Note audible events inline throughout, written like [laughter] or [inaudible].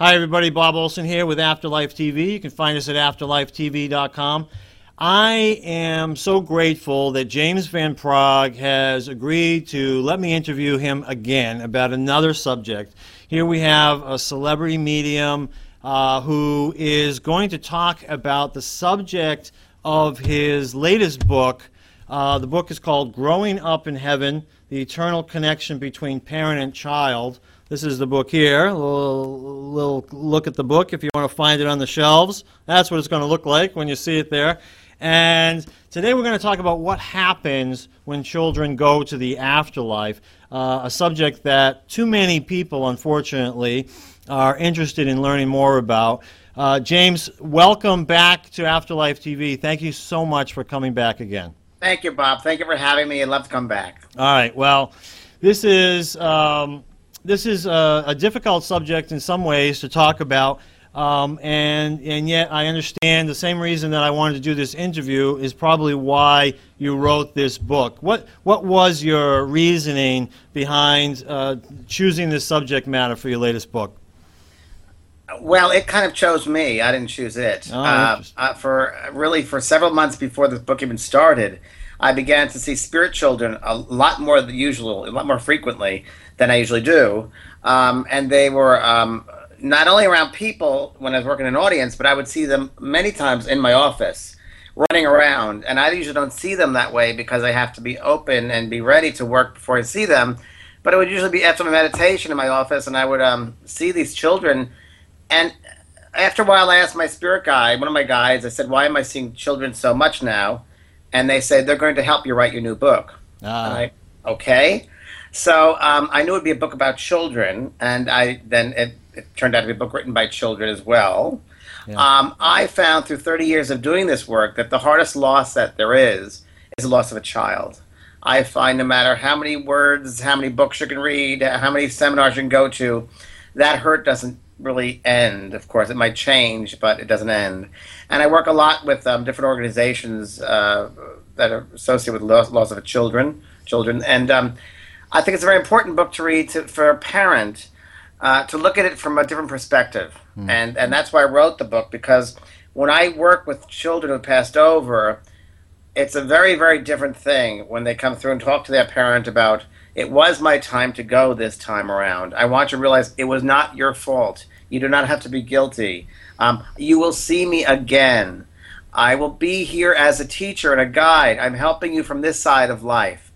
Hi, everybody. Bob Olson here with Afterlife TV. You can find us at afterlifetv.com. I am so grateful that James Van Praagh has agreed to let me interview him again about another subject. Here we have a celebrity medium uh, who is going to talk about the subject of his latest book. Uh, the book is called Growing Up in Heaven The Eternal Connection Between Parent and Child. This is the book here. A little, little look at the book if you want to find it on the shelves. That's what it's going to look like when you see it there. And today we're going to talk about what happens when children go to the afterlife, uh, a subject that too many people, unfortunately, are interested in learning more about. Uh, James, welcome back to Afterlife TV. Thank you so much for coming back again. Thank you, Bob. Thank you for having me. I'd love to come back. All right. Well, this is. Um, this is a, a, difficult subject in some ways to talk about, um, and and yet I understand the same reason that I wanted to do this interview is probably why you wrote this book. What what was your reasoning behind uh, choosing this subject matter for your latest book? Well, it kind of chose me. I didn't choose it. Oh, uh, uh, for really for several months before this book even started, I began to see spirit children a lot more than usual, a lot more frequently than I usually do. Um, and they were um, not only around people when I was working in an audience, but I would see them many times in my office running around. And I usually don't see them that way because I have to be open and be ready to work before I see them. But it would usually be after my meditation in my office, and I would um, see these children. And after a while, I asked my spirit guide, one of my guides, I said, Why am I seeing children so much now? And they said, They're going to help you write your new book. Ah. I, okay. So um, I knew it'd be a book about children, and I then it, it, turned out to be a book written by children as well. Yeah. Um, I found through 30 years of doing this work that the hardest loss that there is is the loss of a child. I find no matter how many words, how many books you can read, how many seminars you can go to, that hurt doesn't really end. Of course, it might change, but it doesn't end. And I work a lot with um, different organizations uh, that are associated with loss, loss of children, children, and um, I think it's a very important book to read to, for a parent uh, to look at it from a different perspective, mm. and and that's why I wrote the book because when I work with children who passed over, it's a very very different thing when they come through and talk to their parent about it was my time to go this time around. I want you to realize it was not your fault. You do not have to be guilty. Um, you will see me again. I will be here as a teacher and a guide. I'm helping you from this side of life.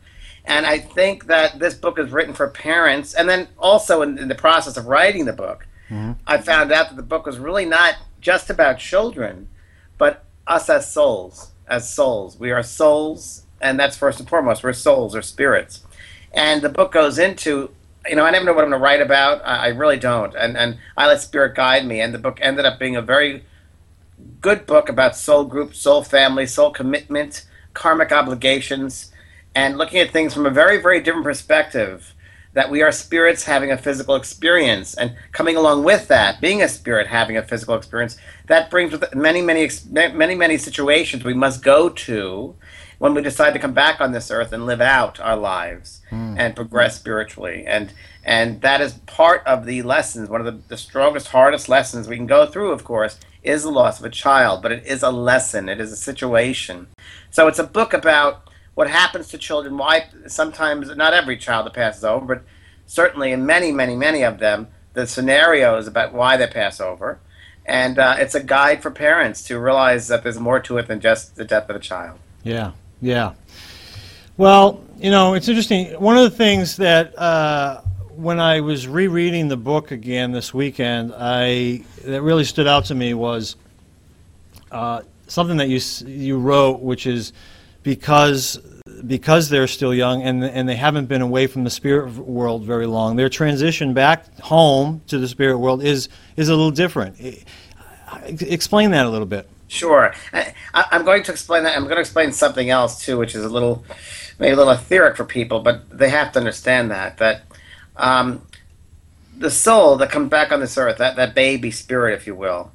And I think that this book is written for parents. And then also in, in the process of writing the book, mm-hmm. I found out that the book was really not just about children, but us as souls. As souls. We are souls, and that's first and foremost. We're souls or spirits. And the book goes into, you know, I never know what I'm going to write about. I, I really don't. And, and I let spirit guide me. And the book ended up being a very good book about soul group, soul family, soul commitment, karmic obligations and looking at things from a very, very different perspective. That we are spirits having a physical experience, and coming along with that, being a spirit having a physical experience, that brings with many, many, many, many situations we must go to when we decide to come back on this earth and live out our lives mm. and progress spiritually. And and that is part of the lessons. One of the, the strongest, hardest lessons we can go through, of course, is the loss of a child. But it is a lesson. It is a situation. So it's a book about what happens to children, why sometimes, not every child that passes over, but certainly in many, many, many of them, the scenarios about why they pass over. And uh, it's a guide for parents to realize that there's more to it than just the death of a child. Yeah, yeah. Well, you know, it's interesting. One of the things that uh, when I was rereading the book again this weekend, I that really stood out to me was uh, something that you you wrote, which is because because they're still young and and they haven't been away from the spirit world very long. Their transition back home to the spirit world is is a little different. Explain that a little bit. Sure, I, am going to explain that. I'm going to explain something else too, which is a little maybe a little etheric for people, but they have to understand that that. Um, the soul that comes back on this earth, that, that baby spirit, if you will,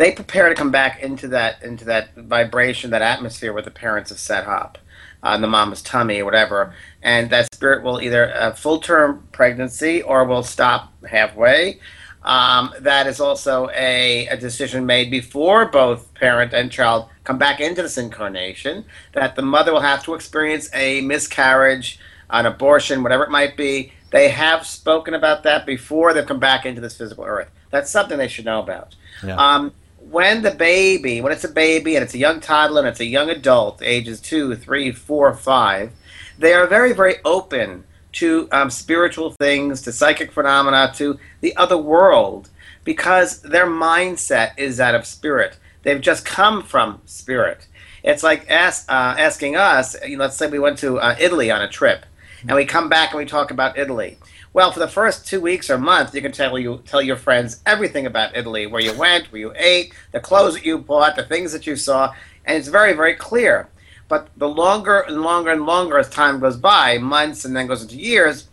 they prepare to come back into that into that vibration, that atmosphere where the parents have set up, uh, in the mama's tummy or whatever, and that spirit will either uh, full term pregnancy or will stop halfway. um, that is also a, a decision made before both parent and child come back into this incarnation, that the mother will have to experience a miscarriage, an abortion, whatever it might be. They have spoken about that before they've come back into this physical earth. That's something they should know about. Yeah. Um, when the baby, when it's a baby and it's a young toddler and it's a young adult, ages two, three, four, five, they are very, very open to um, spiritual things, to psychic phenomena, to the other world, because their mindset is that of spirit. They've just come from spirit. It's like uh, asking us, you know, let's say we went to uh, Italy on a trip, and we come back and we talk about Italy. Well, for the first two weeks or month, you can tell you tell your friends everything about Italy, where you went, where you ate, the clothes that you bought, the things that you saw, and it's very, very clear. But the longer and longer and longer as time goes by, months and then goes into years,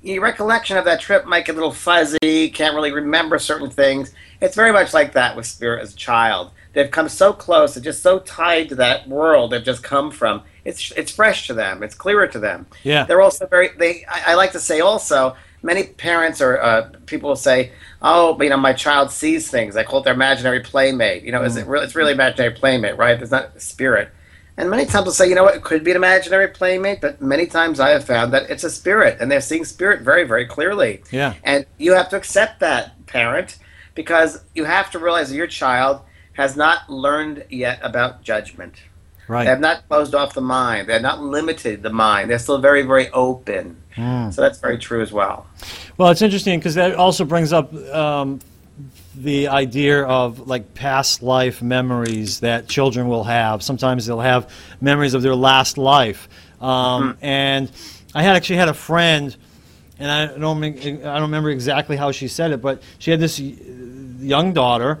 your recollection of that trip might get a little fuzzy, can't really remember certain things. It's very much like that with spirit as a child. They've come so close, they're just so tied to that world they've just come from. It's it's fresh to them, it's clearer to them. Yeah. They're also very they I, I like to say also, many parents or uh, people will say, "Oh, you know, my child sees things." I call it their imaginary playmate. You know, is it really? It's really imaginary playmate, right? There's not a spirit. And many times they'll say, you know what, it could be an imaginary playmate, but many times I have found that it's a spirit, and they're seeing spirit very, very clearly. Yeah. And you have to accept that, parent, because you have to realize that your child has not learned yet about judgment. They have not closed off the mind. They have not limited the mind. They're still very, very open. So that's very true as well. Well, it's interesting because that also brings up um, the idea of like past life memories that children will have. Sometimes they'll have memories of their last life. Um, And I had actually had a friend, and I don't I don't remember exactly how she said it, but she had this young daughter,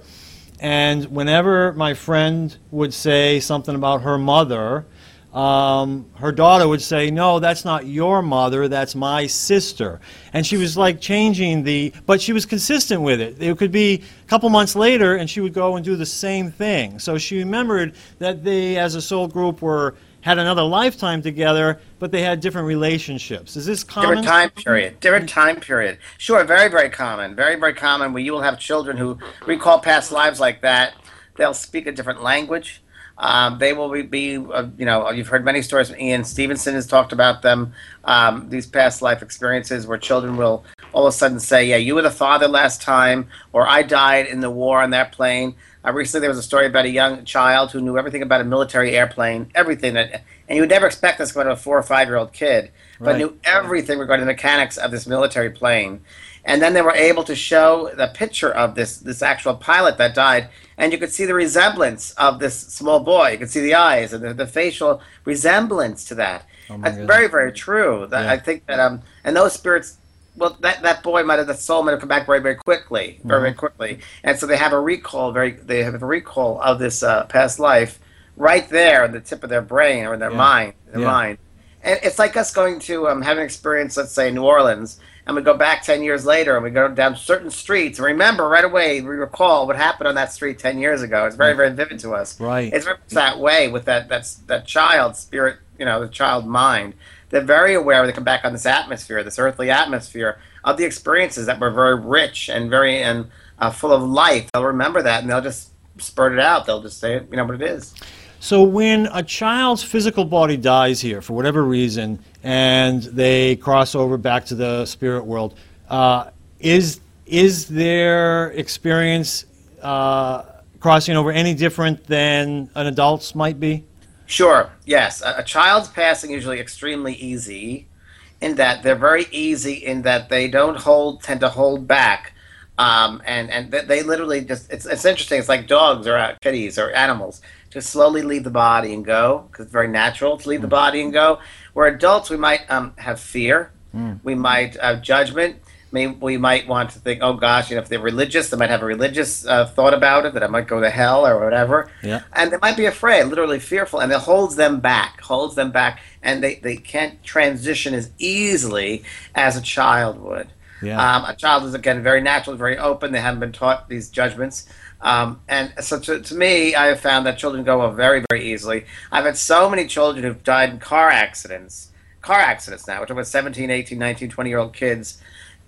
and whenever my friend would say something about her mother, um, her daughter would say, "No, that's not your mother. That's my sister." And she was like changing the, but she was consistent with it. It could be a couple months later, and she would go and do the same thing. So she remembered that they, as a soul group, were had another lifetime together, but they had different relationships. Is this common? Different time period. Different time period. Sure, very, very common. Very, very common where you will have children who recall past lives like that. They'll speak a different language. Um, they will be, uh, you know, you've heard many stories. Ian Stevenson has talked about them, um, these past life experiences where children will all of a sudden say, yeah, you were the father last time, or I died in the war on that plane. Uh, recently, there was a story about a young child who knew everything about a military airplane, everything that, and you would never expect this going to a four or five year old kid, but Right. knew everything regarding the mechanics of this military plane. And then they were able to show the picture of this this actual pilot that died, and you could see the resemblance of this small boy. You could see the eyes and the, the facial resemblance to that. Oh That's goodness. very very true. That, Yeah. I think that um and those spirits. Well, that, that boy might have the soul might have come back very very quickly, very very quickly, and so they have a recall. Very they have a recall of this uh, past life right there on the tip of their brain or in their Yeah. mind, their Yeah. mind. And it's like us going to um, have an experience, let's say, in New Orleans, and we go back 10 years later and we go down certain streets and remember right away, we recall what happened on that street 10 years ago. It's very, very vivid to us. Right. It's that way with that, that's, that child spirit, you know, the child mind. They're very aware when they come back on this atmosphere, this earthly atmosphere, of the experiences that were very rich and very and uh, full of life. They'll remember that and they'll just spurt it out. They'll just say, you know, what it is. So when a child's physical body dies here for whatever reason, and they cross over back to the spirit world, uh, is is their experience uh, crossing over any different than an adult's might be? Sure. Yes, a, a child's passing usually extremely easy, in that they're very easy in that they don't hold tend to hold back, um, and and they, they literally just it's it's interesting. It's like dogs or uh, kitties or animals just slowly leave the body and go because it's very natural to leave the body and go. Where adults we might um, have fear, we might have judgment. Maybe we might want to think, oh gosh, you know, if they're religious, they might have a religious uh, thought about it that I might go to hell or whatever Yeah. and they might be afraid, literally fearful, and it holds them back, holds them back, and they, they can't transition as easily as a child would. Yeah. Um, a child is again very natural, very open. They haven't been taught these judgments, um, and so to, to me, I have found that children go very very easily. I've had so many children who've died in car accidents, car accidents now, which are 17, 18, 19, 20 year old kids.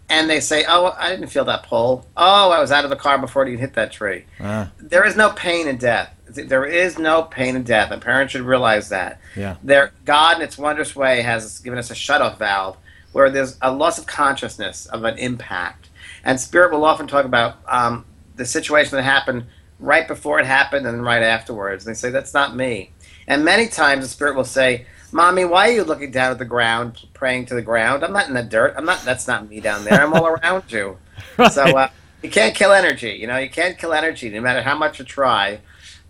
And they say, "Oh, I didn't feel that pull. Oh, I was out of the car before it even hit that tree." Ah. There is no pain in death. There is no pain in death, and parents should realize that. Yeah. There, God, in its wondrous way, has given us a shut-off valve where there's a loss of consciousness of an impact, and Spirit will often talk about um, the situation that happened right before it happened and right afterwards. And they say that's not me, and many times the Spirit will say. Mommy, why are you looking down at the ground, praying to the ground? I'm not in the dirt. I'm not. That's not me down there. I'm all [laughs] around you. Right. So uh, you can't kill energy. You know, you can't kill energy, no matter how much you try.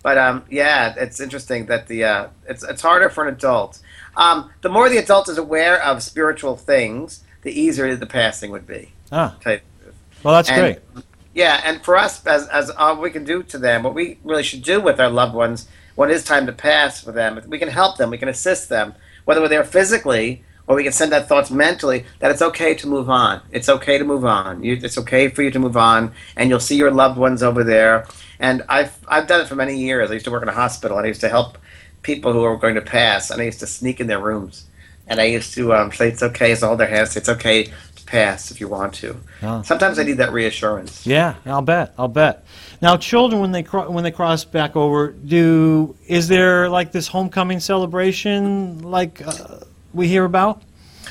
But um, yeah, it's interesting that the uh, it's it's harder for an adult. Um, the more the adult is aware of spiritual things, the easier the passing would be. Ah, to tell you the truth. well, that's And- great. Yeah, and for us, as as all we can do to them, what we really should do with our loved ones when it is time to pass for them, we can help them, we can assist them, whether we're there physically or we can send that thoughts mentally that it's okay to move on. It's okay to move on. You, it's okay for you to move on, and you'll see your loved ones over there. And I've I've done it for many years. I used to work in a hospital, and I used to help people who were going to pass, and I used to sneak in their rooms, and I used to um, say it's okay, so hold their hands, it's okay pass if you want to. Oh. Sometimes I need that reassurance. Yeah, I'll bet. I'll bet. Now, children, when they cro- when they cross back over, do is there like this homecoming celebration like uh, we hear about?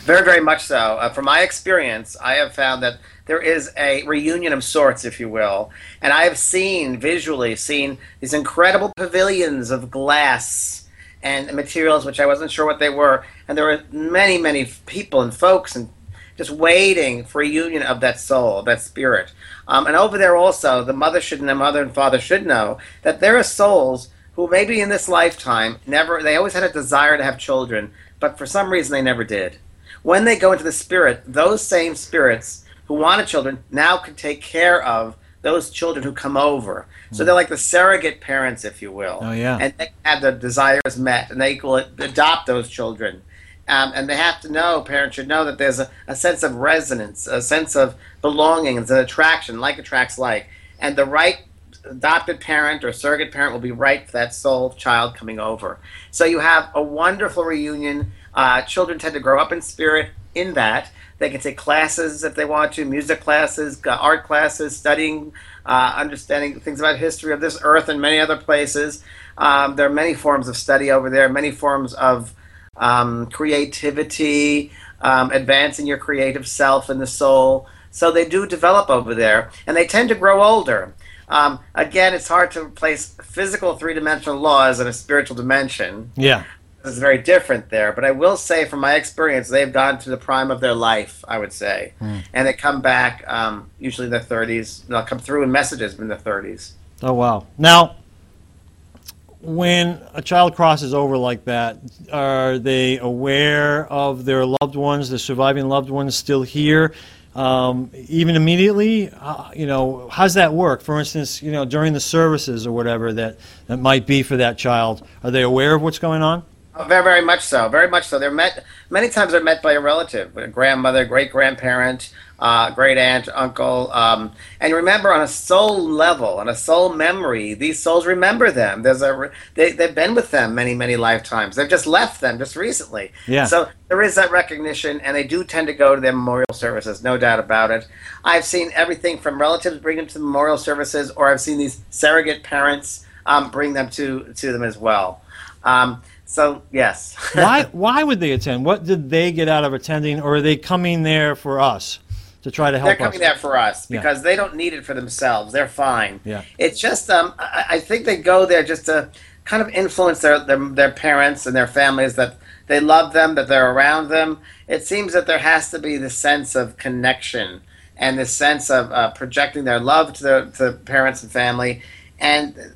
Very, very much so. Uh, from my experience, I have found that there is a reunion of sorts, if you will, and I have seen visually seen these incredible pavilions of glass and materials, which I wasn't sure what they were, and there were many, many people and folks and just waiting for a union of that soul, that spirit. Um, and over there also, the mother should know, mother and father should know that there are souls who maybe in this lifetime never, they always had a desire to have children, but for some reason they never did. When they go into the spirit, those same spirits who wanted children now can take care of those children who come over. So they're like the surrogate parents, if you will. Oh, yeah. And they have their desires met, and they will adopt those children. Um, and they have to know, parents should know that there's a, a sense of resonance, a sense of belonging, it's an attraction, like attracts like. And the right adopted parent or surrogate parent will be right for that soul child coming over. So you have a wonderful reunion. Uh, children tend to grow up in spirit in that. They can take classes if they want to, music classes, art classes, studying, uh, understanding things about history of this earth and many other places. Um, there are many forms of study over there, many forms of um, creativity, um, advancing your creative self and the soul. So they do develop over there, and they tend to grow older. Um, again, it's hard to place physical three dimensional laws in a spiritual dimension. Yeah. It's very different there, but I will say, from my experience, they've gone to the prime of their life. I would say, and they come back um, usually in their thirties. They'll come through in messages in their thirties. Oh wow. Now, when a child crosses over like that, are they aware of their loved ones, the surviving loved ones, still here? Um, even immediately, uh, you know, how's that work? For instance, you know, during the services or whatever that, that might be for that child, are they aware of what's going on? Oh, very, very much so. Very much so. They're met. Many times they're met by a relative, a grandmother, great grandparent, uh, great aunt, uncle. Um, and remember, on a soul level, on a soul memory, these souls remember them. There's a they they've been with them many, many lifetimes. They've just left them just recently. Yeah. So there is that recognition, and they do tend to go to their memorial services, no doubt about it. I've seen everything from relatives bring them to the memorial services, or I've seen these surrogate parents um, bring them to to them as well. Um, so yes. [laughs] Why, why would they attend? What did they get out of attending, or are they coming there for us to try to help They're coming us? there for us Yeah. because they don't need it for themselves. They're fine. Yeah. It's just um, I, I think they go there just to kind of influence their, their their parents and their families that they love them, that they're around them. It seems that there has to be this sense of connection and this sense of uh, projecting their love to their to parents and family, and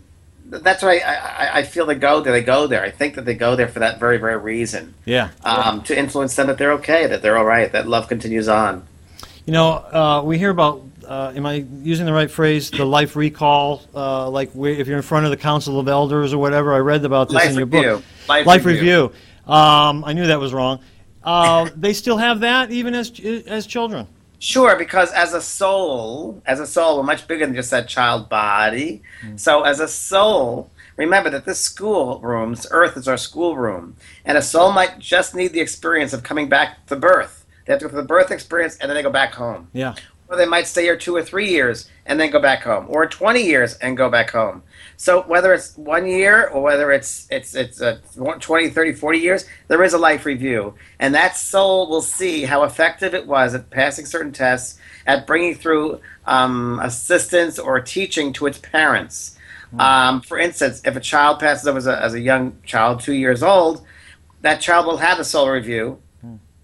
that's why I, I, I feel they go there. They go there. I think that they go there for that very very reason Yeah. um, to influence them that they're okay, that they're all right, that love continues on. You know, uh, we hear about, uh, am I using the right phrase, the life recall, uh, like where, if you're in front of the Council of Elders or whatever. I read about this Life in your review. book. Life review. Um, I knew that was wrong. Uh, they still have that even as as children. Sure, because as a soul, as a soul, we're much bigger than just that child body. Mm-hmm. So, as a soul, remember that this school rooms, Earth is our school room, and a soul might just need the experience of coming back to birth. They have to go through the birth experience and then they go back home. Yeah. Or they might stay here two or three years and then go back home, or 20 years and go back home. So whether it's one year or whether it's it's it's a 20, 30, 40 years, there is a life review, and that soul will see how effective it was at passing certain tests, at bringing through um, assistance or teaching to its parents. Mm. Um, for instance, if a child passes over as a, as a young child, two years old, that child will have a soul review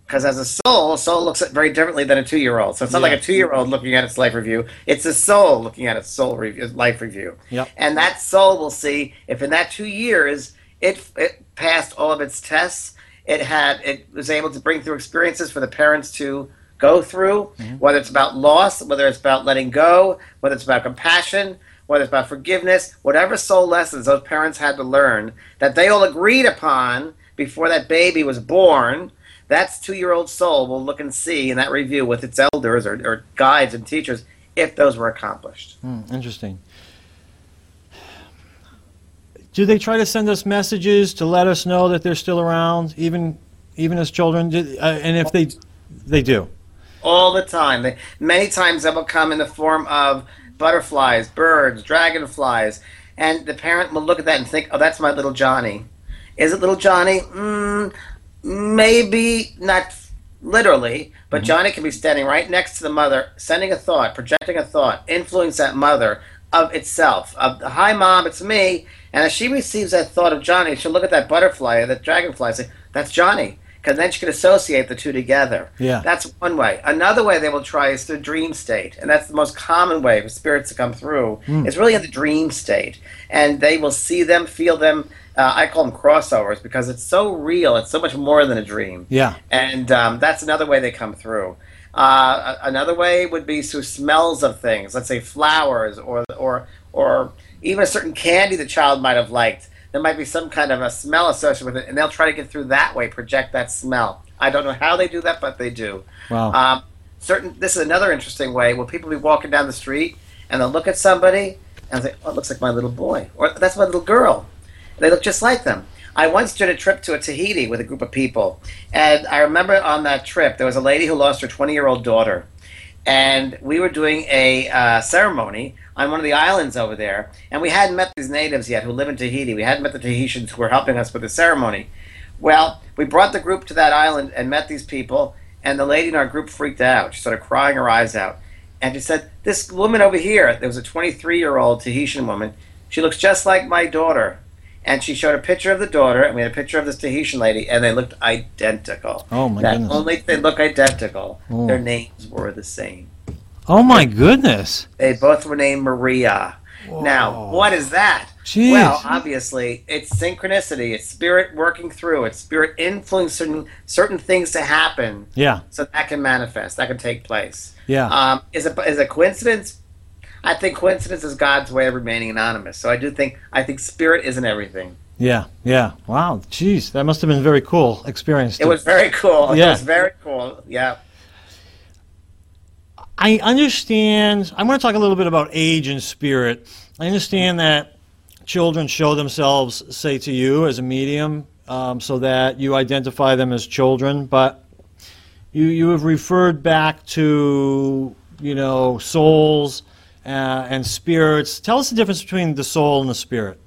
because as a soul, a soul looks at very differently than a two-year-old. So it's not yeah. like a two-year-old looking at its life review; it's a soul looking at its soul review, life review. Yep. And that soul will see if in that two years it it passed all of its tests, it had it was able to bring through experiences for the parents to go through, mm-hmm. whether it's about loss, whether it's about letting go, whether it's about compassion, whether it's about forgiveness, whatever soul lessons those parents had to learn that they all agreed upon before that baby was born that two year old soul will look and see in that review with its elders or, or guides and teachers if those were accomplished. Hmm, interesting. Do they try to send us messages to let us know that they're still around, even even as children? uh, and if they they do, all the time. They, many times that will come in the form of butterflies, birds, dragonflies, and the parent will look at that and think, "Oh, that's my little Johnny." Is it little Johnny? Mm, maybe not literally, but mm-hmm. Johnny can be standing right next to the mother, sending a thought, projecting a thought, influence that mother of itself. Of hi, mom, it's me. And as she receives that thought of Johnny, she'll look at that butterfly or that dragonfly and say, "That's Johnny." Because then she can associate the two together. Yeah. That's one way. Another way they will try is through dream state, and that's the most common way for spirits to come through. Mm. It's really in the dream state, and they will see them, feel them uh, I call them crossovers because it's so real. It's so much more than a dream. Yeah. And um, that's another way they come through. Uh, another way would be through smells of things. Let's say flowers, or or or even a certain candy the child might have liked. There might be some kind of a smell associated with it, and they'll try to get through that way, project that smell. I don't know how they do that, but they do. Wow. Um, certain. This is another interesting way where people be walking down the street and they'll look at somebody and say, "Oh, it looks like my little boy," or "That's my little girl." They look just like them. I once did a trip to Tahiti with a group of people, and I remember on that trip there was a lady who lost her 20 year old daughter, and we were doing a uh, ceremony on one of the islands over there, and we hadn't met these natives yet who live in Tahiti. We hadn't met the Tahitians who were helping us with the ceremony. Well, we brought the group to that island and met these people, and the lady in our group freaked out. She started crying her eyes out, and she said, "This woman over here, there was a 23 year old Tahitian woman. She looks just like my daughter." And she showed a picture of the daughter, and we had a picture of this Tahitian lady, and they looked identical. Oh my that goodness! Only they look identical. Oh. Their names were the same. Oh my goodness! They both were named Maria. Whoa. Now, what is that? Jeez. Well, obviously, it's synchronicity. It's spirit working through. It's spirit influencing certain things to happen. Yeah. So that can manifest. That can take place. Yeah. Um, is it is a coincidence? I think coincidence is God's way of remaining anonymous. So I do think I think spirit isn't everything. Yeah, yeah. Wow, jeez, that must have been a very cool experience. It was very cool. Yeah. It was very cool. Yeah. I understand. I want to talk a little bit about age and spirit. I understand that children show themselves, say to you, as a medium, um, so that you identify them as children. But you you have referred back to you know souls uh, and spirits. Tell us the difference between the soul and the spirit.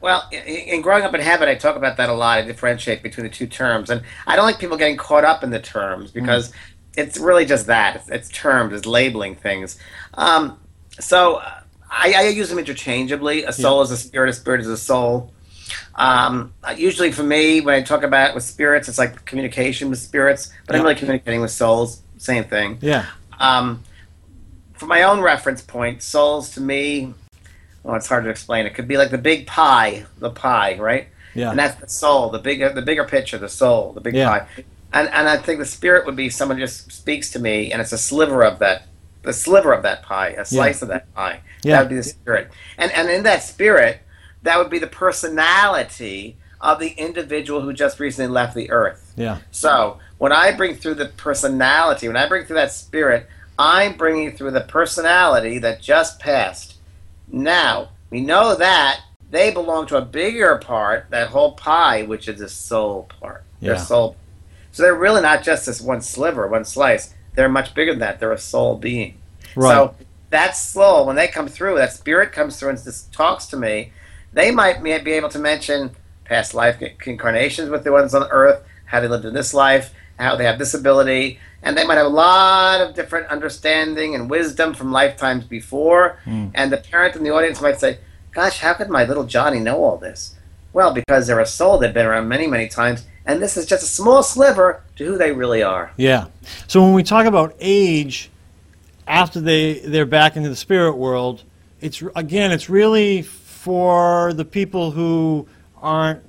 Well, in growing up in heaven, I talk about that a lot. I differentiate between the two terms, and I don't like people getting caught up in the terms mm. because mm. it's really just that. It's, it's terms, it's labeling things. Um, so I, I, use them interchangeably. A soul yeah. is a spirit. A spirit is a soul. Um, usually, for me, when I talk about it with spirits, it's like communication with spirits, but yeah. I'm really communicating with souls. Same thing. Yeah. Um, for my own reference point, souls to me, well, it's hard to explain. It could be like the big pie, the pie, right? Yeah. And that's the soul, the bigger, the bigger picture, the soul, the big yeah. pie. And and I think the spirit would be someone just speaks to me, and it's a sliver of that, the sliver of that pie, a slice yeah. of that pie. Yeah. That would be the spirit. And and in that spirit, that would be the personality of the individual who just recently left the earth. Yeah. So when I bring through the personality, when I bring through that spirit, I'm bringing through the personality that just passed. Now, we know that they belong to a bigger part, that whole pie, which is the soul part. Yeah. Their soul. So they're really not just this one sliver, one slice. They're much bigger than that. They're a soul being. Right. So that soul, when they come through, that spirit comes through and just talks to me, they might be able to mention past life incarnations with the ones on earth, how they lived in this life, how they have this ability, and they might have a lot of different understanding and wisdom from lifetimes before. Mm. And the parent in the audience might say, Gosh, how could my little Johnny know all this? Well, because they're a soul that's been around many, many times, and this is just a small sliver to who they really are. Yeah. So when we talk about age after they, they're back into the spirit world, it's again, it's really for the people who aren't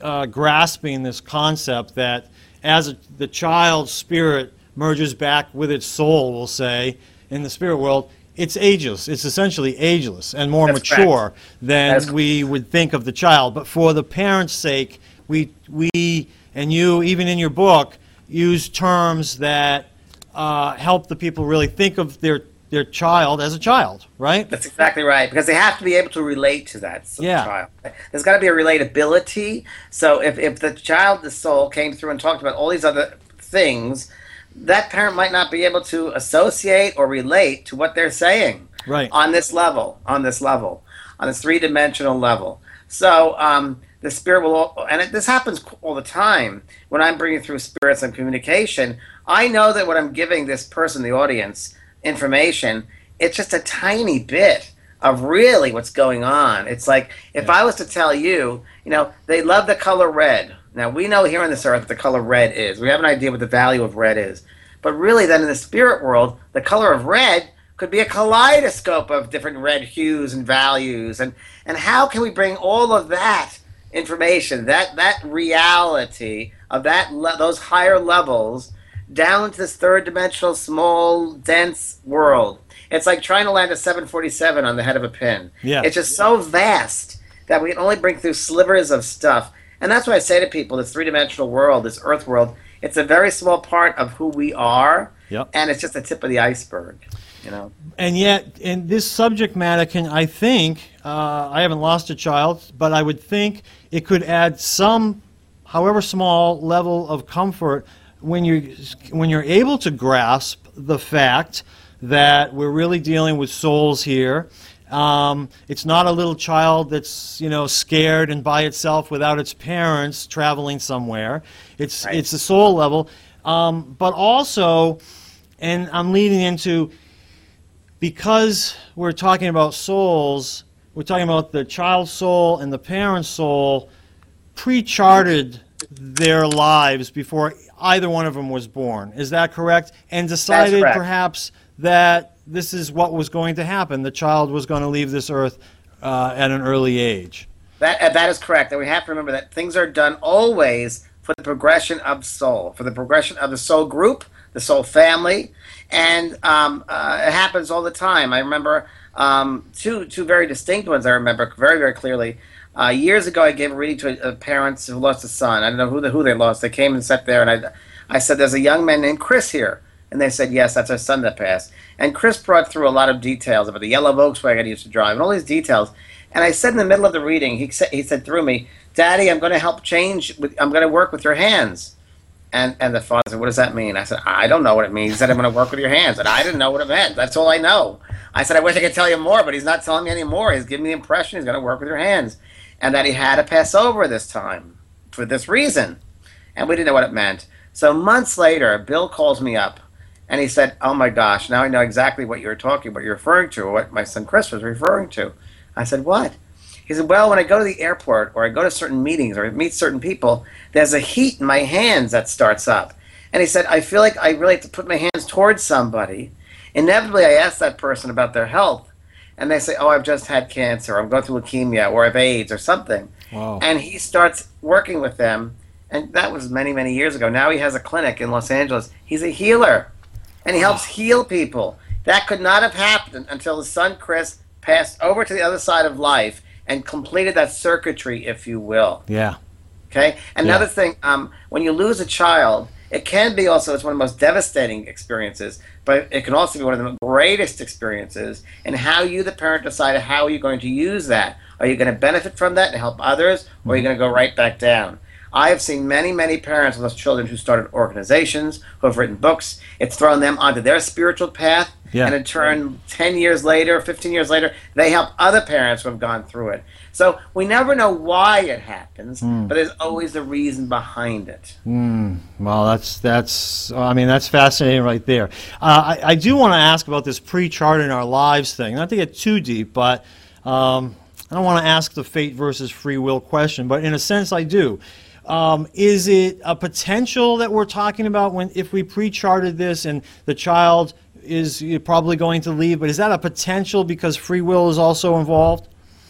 uh, grasping this concept that as a, the child's spirit merges back with its soul, we'll say, in the spirit world, it's ageless. It's essentially ageless and more That's mature correct. than we would think of the child. But for the parent's sake, we, we and you, even in your book, use terms that uh, help the people really think of their their child as a child, right? That's exactly right because they have to be able to relate to that yeah. child. There's got to be a relatability. So if, if the child, the soul, came through and talked about all these other things, that parent might not be able to associate or relate to what they're saying right. on this level, on this level, on this three dimensional level. So um, the spirit will, and it, this happens all the time when I'm bringing through spirits and communication. I know that what I'm giving this person, the audience, information, it's just a tiny bit of really what's going on. It's like if I was to tell you, you know, they love the color red. Now we know here on this earth the color red is. We have an idea what the value of red is. But really then in the spirit world, the color of red could be a kaleidoscope of different red hues and values. And and how can we bring all of that information, that that reality of that le- those higher levels down to this third dimensional, small, dense world. It's like trying to land a 747 on the head of a pin. Yeah. It's just so vast that we can only bring through slivers of stuff. And that's why I say to people this three dimensional world, this earth world, it's a very small part of who we are. Yep. And it's just the tip of the iceberg. You know? And yet, in this subject matter, can I think uh, I haven't lost a child, but I would think it could add some, however small, level of comfort when you're, when you're able to grasp the fact that we're really dealing with souls here. Um, it's not a little child that's you know scared and by itself without its parents traveling somewhere. It's right. it's a soul level, um, but also, and I'm leading into because we're talking about souls. We're talking about the child soul and the parent soul pre-charted their lives before either one of them was born. Is that correct? And decided correct. perhaps that this is what was going to happen. The child was going to leave this earth uh, at an early age. That, uh, that is correct. And we have to remember that things are done always for the progression of soul, for the progression of the soul group, the soul family. And um, uh, it happens all the time. I remember um, two, two very distinct ones I remember very, very clearly. Uh, years ago, I gave a reading to a, a parents who lost a son. I don't know who, the, who they lost. They came and sat there, and I, I said, "There's a young man named Chris here," and they said, "Yes, that's our son that passed." And Chris brought through a lot of details about the yellow Volkswagen he used to drive, and all these details. And I said in the middle of the reading, he said, he said through me, "Daddy, I'm going to help change. With, I'm going to work with your hands." And and the father said, "What does that mean?" I said, "I don't know what it means." He said, "I'm going to work with your hands," and I didn't know what it meant. That's all I know. I said, "I wish I could tell you more, but he's not telling me any more. He's giving me the impression he's going to work with your hands." And that he had to pass over this time for this reason. And we didn't know what it meant. So months later, Bill calls me up and he said, Oh my gosh, now I know exactly what you're talking, what you're referring to, what my son Chris was referring to. I said, What? He said, Well, when I go to the airport or I go to certain meetings or I meet certain people, there's a heat in my hands that starts up. And he said, I feel like I really have to put my hands towards somebody. Inevitably, I ask that person about their health and they say, "Oh, I've just had cancer, I'm going through leukemia, or I've AIDS, or something," wow. and he starts working with them. And that was many, many years ago. Now he has a clinic in Los Angeles. He's a healer, and he helps heal people. That could not have happened until his son Chris passed over to the other side of life and completed that circuitry, if you will. Yeah. Okay. Another yeah. thing, um, when you lose a child, it can be also it's one of the most devastating experiences, but it can also be one of the greatest experiences. And how you, the parent, decide how are you going to use that. Are you going to benefit from that and help others, or are you mm-hmm. going to go right back down? I have seen many, many parents of those children who started organizations, who have written books. It's thrown them onto their spiritual path. Yeah. And in turn, 10 years later, 15 years later, they help other parents who have gone through it. So we never know why it happens, Hmm. but there's always a reason behind it. Well, that's that's. I mean, that's fascinating right there. Uh, I, I do want to ask about this pre-chart in our lives thing. Not to get too deep, but um, I don't want to ask the fate versus free will question. But in a sense, I do. Um, is it a potential that we're talking about when if we pre-charted this and the child is probably going to leave? But is that a potential because free will is also involved?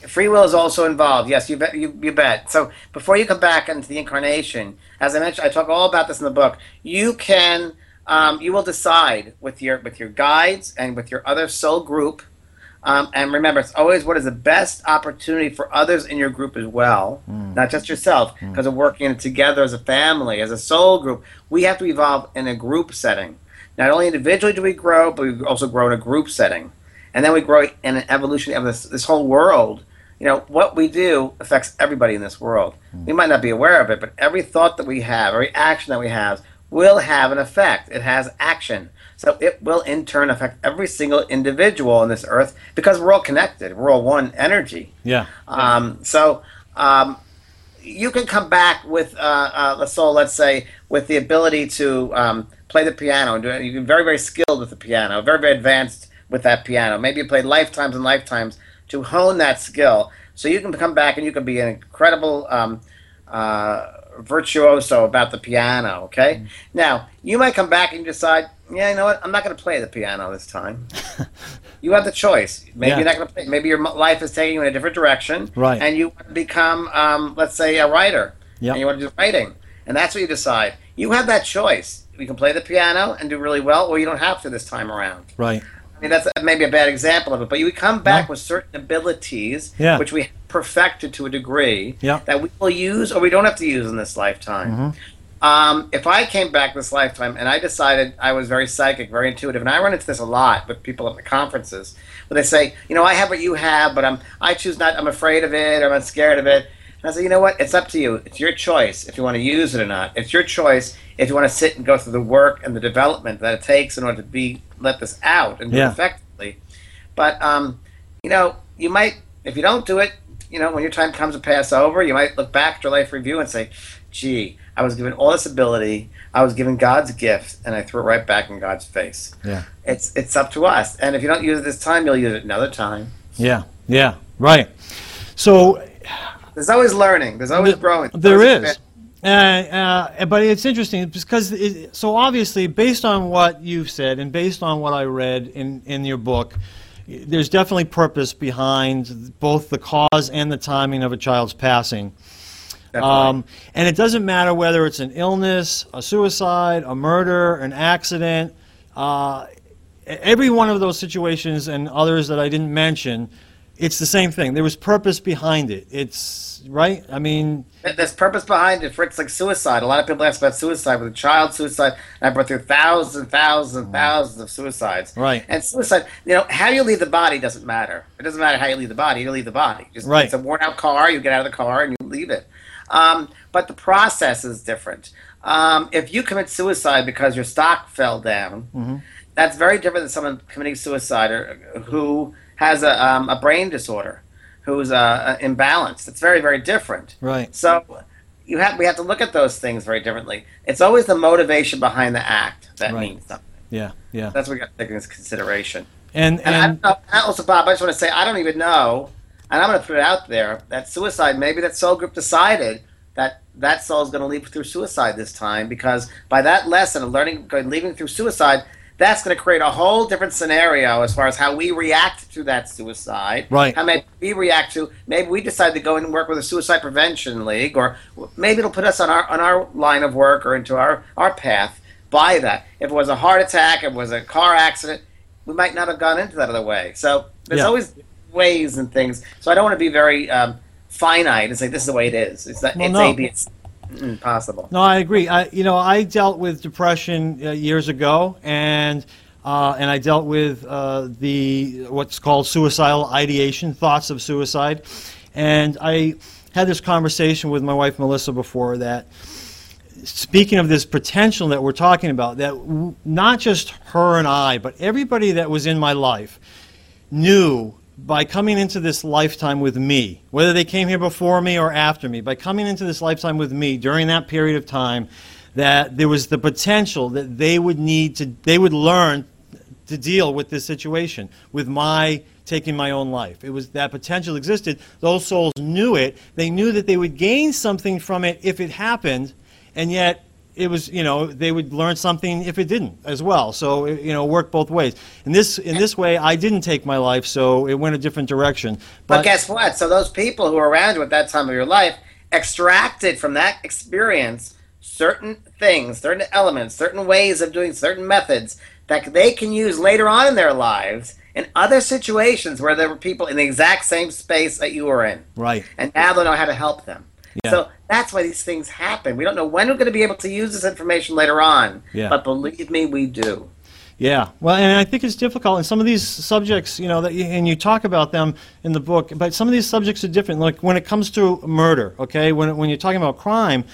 Free will is also involved. Yes, you bet. You, you bet. So before you come back into the incarnation, as I mentioned, I talk all about this in the book. You can, um, you will decide with your with your guides and with your other soul group. Um, and remember, it's always what is the best opportunity for others in your group as well, not just yourself, because of working together as a family, as a soul group. We have to evolve in a group setting. Not only individually do we grow, but we also grow in a group setting, and then we grow in an evolution of this this whole world you know what we do affects everybody in this world. We might not be aware of it but every thought that we have every action that we have will have an effect. It has action. So it will in turn affect every single individual on this earth because we're all connected. We're all one energy. Yeah. um, so um, you can come back with uh, uh, soul, let's say, with the ability to um, play the piano. And do it. You're very, very skilled with the piano, very, very advanced with that piano. Maybe you played lifetimes and lifetimes to hone that skill. So you can come back and you can be an incredible um, uh, virtuoso about the piano. Okay. Now you might come back and decide, yeah, you know what? I'm not going to play the piano this time. [laughs] you have the choice. Maybe Yeah. you're not going to play. Maybe your life is taking you in a different direction, Right. And you want to become, um, let's say, a writer, Yep. and you want to do writing, and that's what you decide. You have that choice. You can play the piano and do really well, or you don't have to this time around. Right. Mean, that's maybe a bad example of it, but you come back No. with certain abilities, Yeah. which we perfected to a degree, Yeah. that we will use or we don't have to use in this lifetime. Um, if I came back this lifetime and I decided I was very psychic, very intuitive, and I run into this a lot with people at the conferences, where they say, you know, I have what you have, but I'm I choose not. I'm afraid of it, or I'm scared of it. And I say, you know what? It's up to you. It's your choice if you want to use it or not. It's your choice if you want to sit and go through the work and the development that it takes in order to be let this out and do Yeah. it effectively. But um, you know, you might if you don't do it, you know, when your time comes to pass over, you might look back at your life review and say, "Gee, I was given all this ability. I was given God's gift, and I threw it right back in God's face." Yeah. It's it's up to us. And if you don't use it this time, you'll use it another time. Yeah. Yeah. Right. So There's always learning. There's always growing. There's There always is. Uh, uh, but it's interesting because it, so obviously based on what you've said and based on what I read in, in your book, there's definitely purpose behind both the cause and the timing of a child's passing. Um, and it doesn't matter whether it's an illness, a suicide, a murder, an accident. Uh, every one of those situations and others that I didn't mention, it's the same thing. There was purpose behind it. It's right. I mean, There's purpose behind it. For it's like suicide. A lot of people ask about suicide with a child suicide. And I've been through thousands and thousands and thousands of suicides. Right. And suicide, you know, how you leave the body doesn't matter. It doesn't matter how you leave the body. You leave the body. Just, Right. It's a worn out car. You get out of the car and you leave it. Um, but the process is different. Um, if you commit suicide because your stock fell down, Mm-hmm. that's very different than someone committing suicide or, who has a, um, a brain disorder, who's uh, imbalanced. It's very, very different. right. So you have we have to look at those things very differently. It's always the motivation behind the act that Right. means something. Yeah. Yeah. That's what we got to take into consideration. And And, I and don't know, also, Bob, I just want to say I don't even know, and I'm going to put it out there that suicide. Maybe that soul group decided that that soul is going to leave through suicide this time because by that lesson of learning, going leaving through suicide, that's going to create a whole different scenario as far as how we react to that suicide. Right. How maybe we react to. Maybe we decide to go and work with a suicide prevention league, or maybe it'll put us on our on our line of work or into our our path by that. If it was a heart attack, if it was a car accident, we might not have gone into that other way. So there's Yeah. always ways and things. So I don't want to be very um, finite and say this is the way it is. It's not. Well, it's no. A, B, it's impossible. No, I agree. I, you know, I dealt with depression uh, years ago, and uh, and I dealt with uh, the what's called suicidal ideation, thoughts of suicide, and I had this conversation with my wife Melissa before that speaking of this potential that we're talking about, that w- not just her and I, but everybody that was in my life knew by coming into this lifetime with me, whether they came here before me or after me, by coming into this lifetime with me during that period of time, that there was the potential that they would need to, they would learn to deal with this situation, with my taking my own life. It was that potential existed. Those souls knew it. They knew that they would gain something from it if it happened, and yet it was you know they would learn something if it didn't as well. So it, you know work both ways. In this in this way i didn't take my life so it went a different direction. But, but guess what? So those people who were around you at that time of your life extracted from that experience certain things certain elements certain ways of doing certain methods that they can use later on in their lives in other situations where there were people in the exact same space that you were in. Right. And now they know how to help them yeah. So that's why these things happen. We don't know when we're going to be able to use this information later on. Yeah. But believe me, we do. Yeah, well, and I think it's difficult. And some of these subjects, you know, that you, and you talk about them in the book, but some of these subjects are different. Like when it comes to murder, okay, when when you're talking about crime,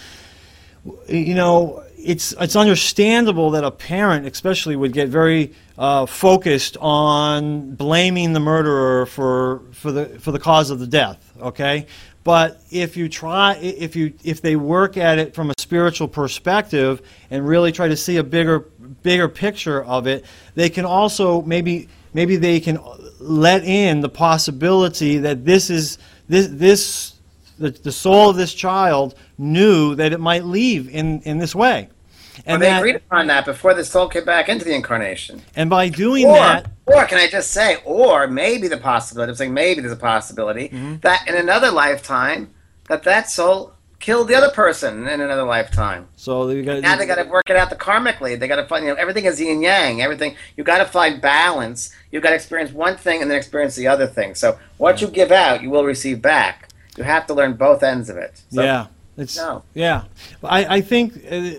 you know, it's it's understandable that a parent, especially, would get very uh, focused on blaming the murderer for for the for the cause of the death. Okay, but if you try, if you if they work at it from a spiritual perspective and really try to see a bigger bigger picture of it, they can also maybe maybe they can let in the possibility that this is this this the, the soul of this child knew that it might leave in, in this way. And well, they that, agreed upon that before the soul came back into the incarnation. And by doing or, that, or can I just say, or maybe the possibility, I'm saying maybe there's a possibility mm-hmm. that in another lifetime, that that soul killed the other person in another lifetime. So you got now they got to work it out the karmically. They got to find you know everything is yin yang. Everything you got to find balance. You got to experience one thing and then experience the other thing. So what you give out, you will receive back. You have to learn both ends of it. So, yeah. It's, no. Yeah, I, I think uh,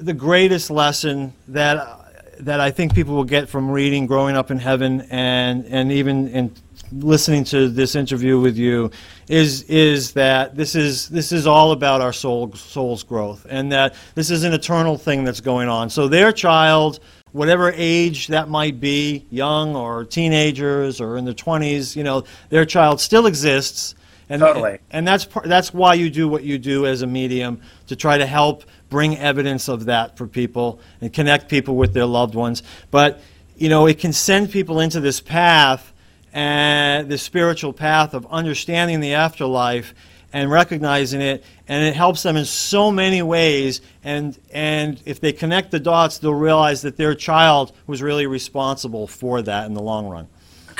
the greatest lesson that that I think people will get from reading "Growing Up in Heaven" and and even in listening to this interview with you is is that this is this is all about our soul soul's growth and that this is an eternal thing that's going on. So their child whatever age that might be, young or teenagers or in their 20s, you know, their child still exists and, totally. And that's that's why you do what you do as a medium to try to help bring evidence of that for people and connect people with their loved ones. But you know, it can send people into this path eh, and the spiritual path of understanding the afterlife and recognizing it and it helps them in so many ways and and if they connect the dots they'll realize that their child was really responsible for that in the long run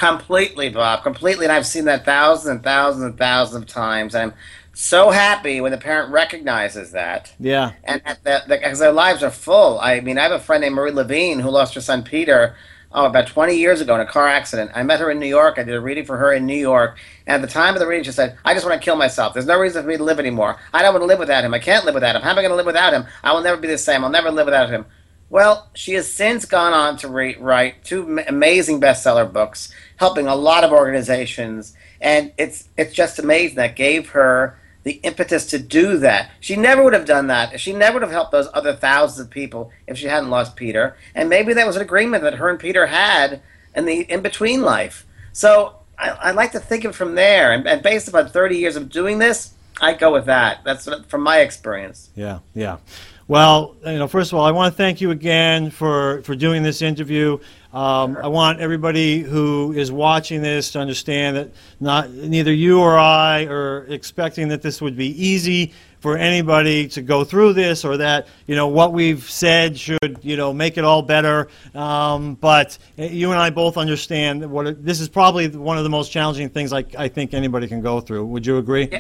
Completely, Bob. Completely. And I've seen that thousands and thousands and thousands of times. And I'm so happy when the parent recognizes that. Yeah. And because their lives are full. I mean, I have a friend named Marie Levine who lost her son Peter. Oh, about 20 years ago in a car accident. I met her in New York. I did a reading for her in New York. And at the time of the reading, she said, I just want to kill myself. There's no reason for me to live anymore. I don't want to live without him. I can't live without him. How am I going to live without him? I will never be the same. I'll never live without him. Well, she has since gone on to re- write two amazing bestseller books, helping a lot of organizations, and it's it's just amazing that gave her the impetus to do that. She never would have done that. She never would have helped those other thousands of people if she hadn't lost Peter. And maybe that was an agreement that her and Peter had in the in between life. So I, I like to think of it from there, and, and based upon 30 years of doing this, I go with that. That's from my experience. Yeah, yeah. Well, you know, first of all, I want to thank you again for, for doing this interview. Um, I want everybody who is watching this to understand that not neither you or I are expecting that this would be easy for anybody to go through this or that you know what we've said should you know make it all better. Um, but you and I both understand that what it, this is probably one of the most challenging things I, I think anybody can go through. Would you agree?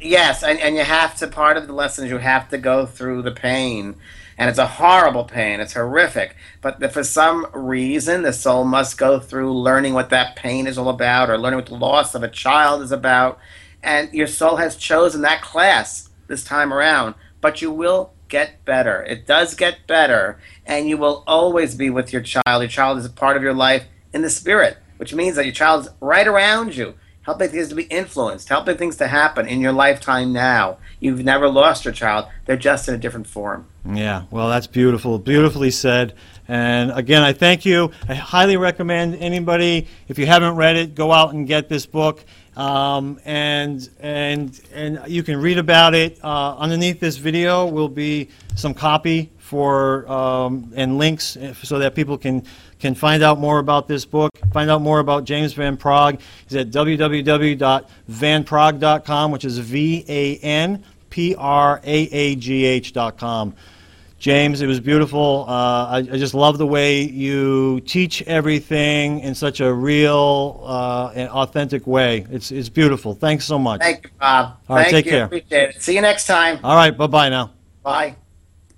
Yes, and, and you have to, part of the lesson is you have to go through the pain. And it's a horrible pain, it's horrific. But for some reason, the soul must go through learning what that pain is all about or learning what the loss of a child is about. And your soul has chosen that class this time around. But you will get better. It does get better. And you will always be with your child. Your child is a part of your life in the spirit, which means that your child is right around you helping things to be influenced, helping things to happen in your lifetime now. You've never lost your child, they're just in a different form. Yeah, well, that's beautiful. Beautifully said. And again, I thank you. I highly recommend anybody, if you haven't read it, go out and get this book. Um, and and and you can read about it. Uh, underneath this video will be some copy for um, and links so that people can can find out more about this book, find out more about James Van Praagh. He's at www.vanpraagh.com, which is V A N P R A A G H.com. James, it was beautiful. Uh, I, I, just love the way you teach everything in such a real uh, and authentic way. It's, it's beautiful. Thanks so much. Thank you, Bob. All right, Thank take you. care. Appreciate it. See you next time. All right, bye bye now. Bye.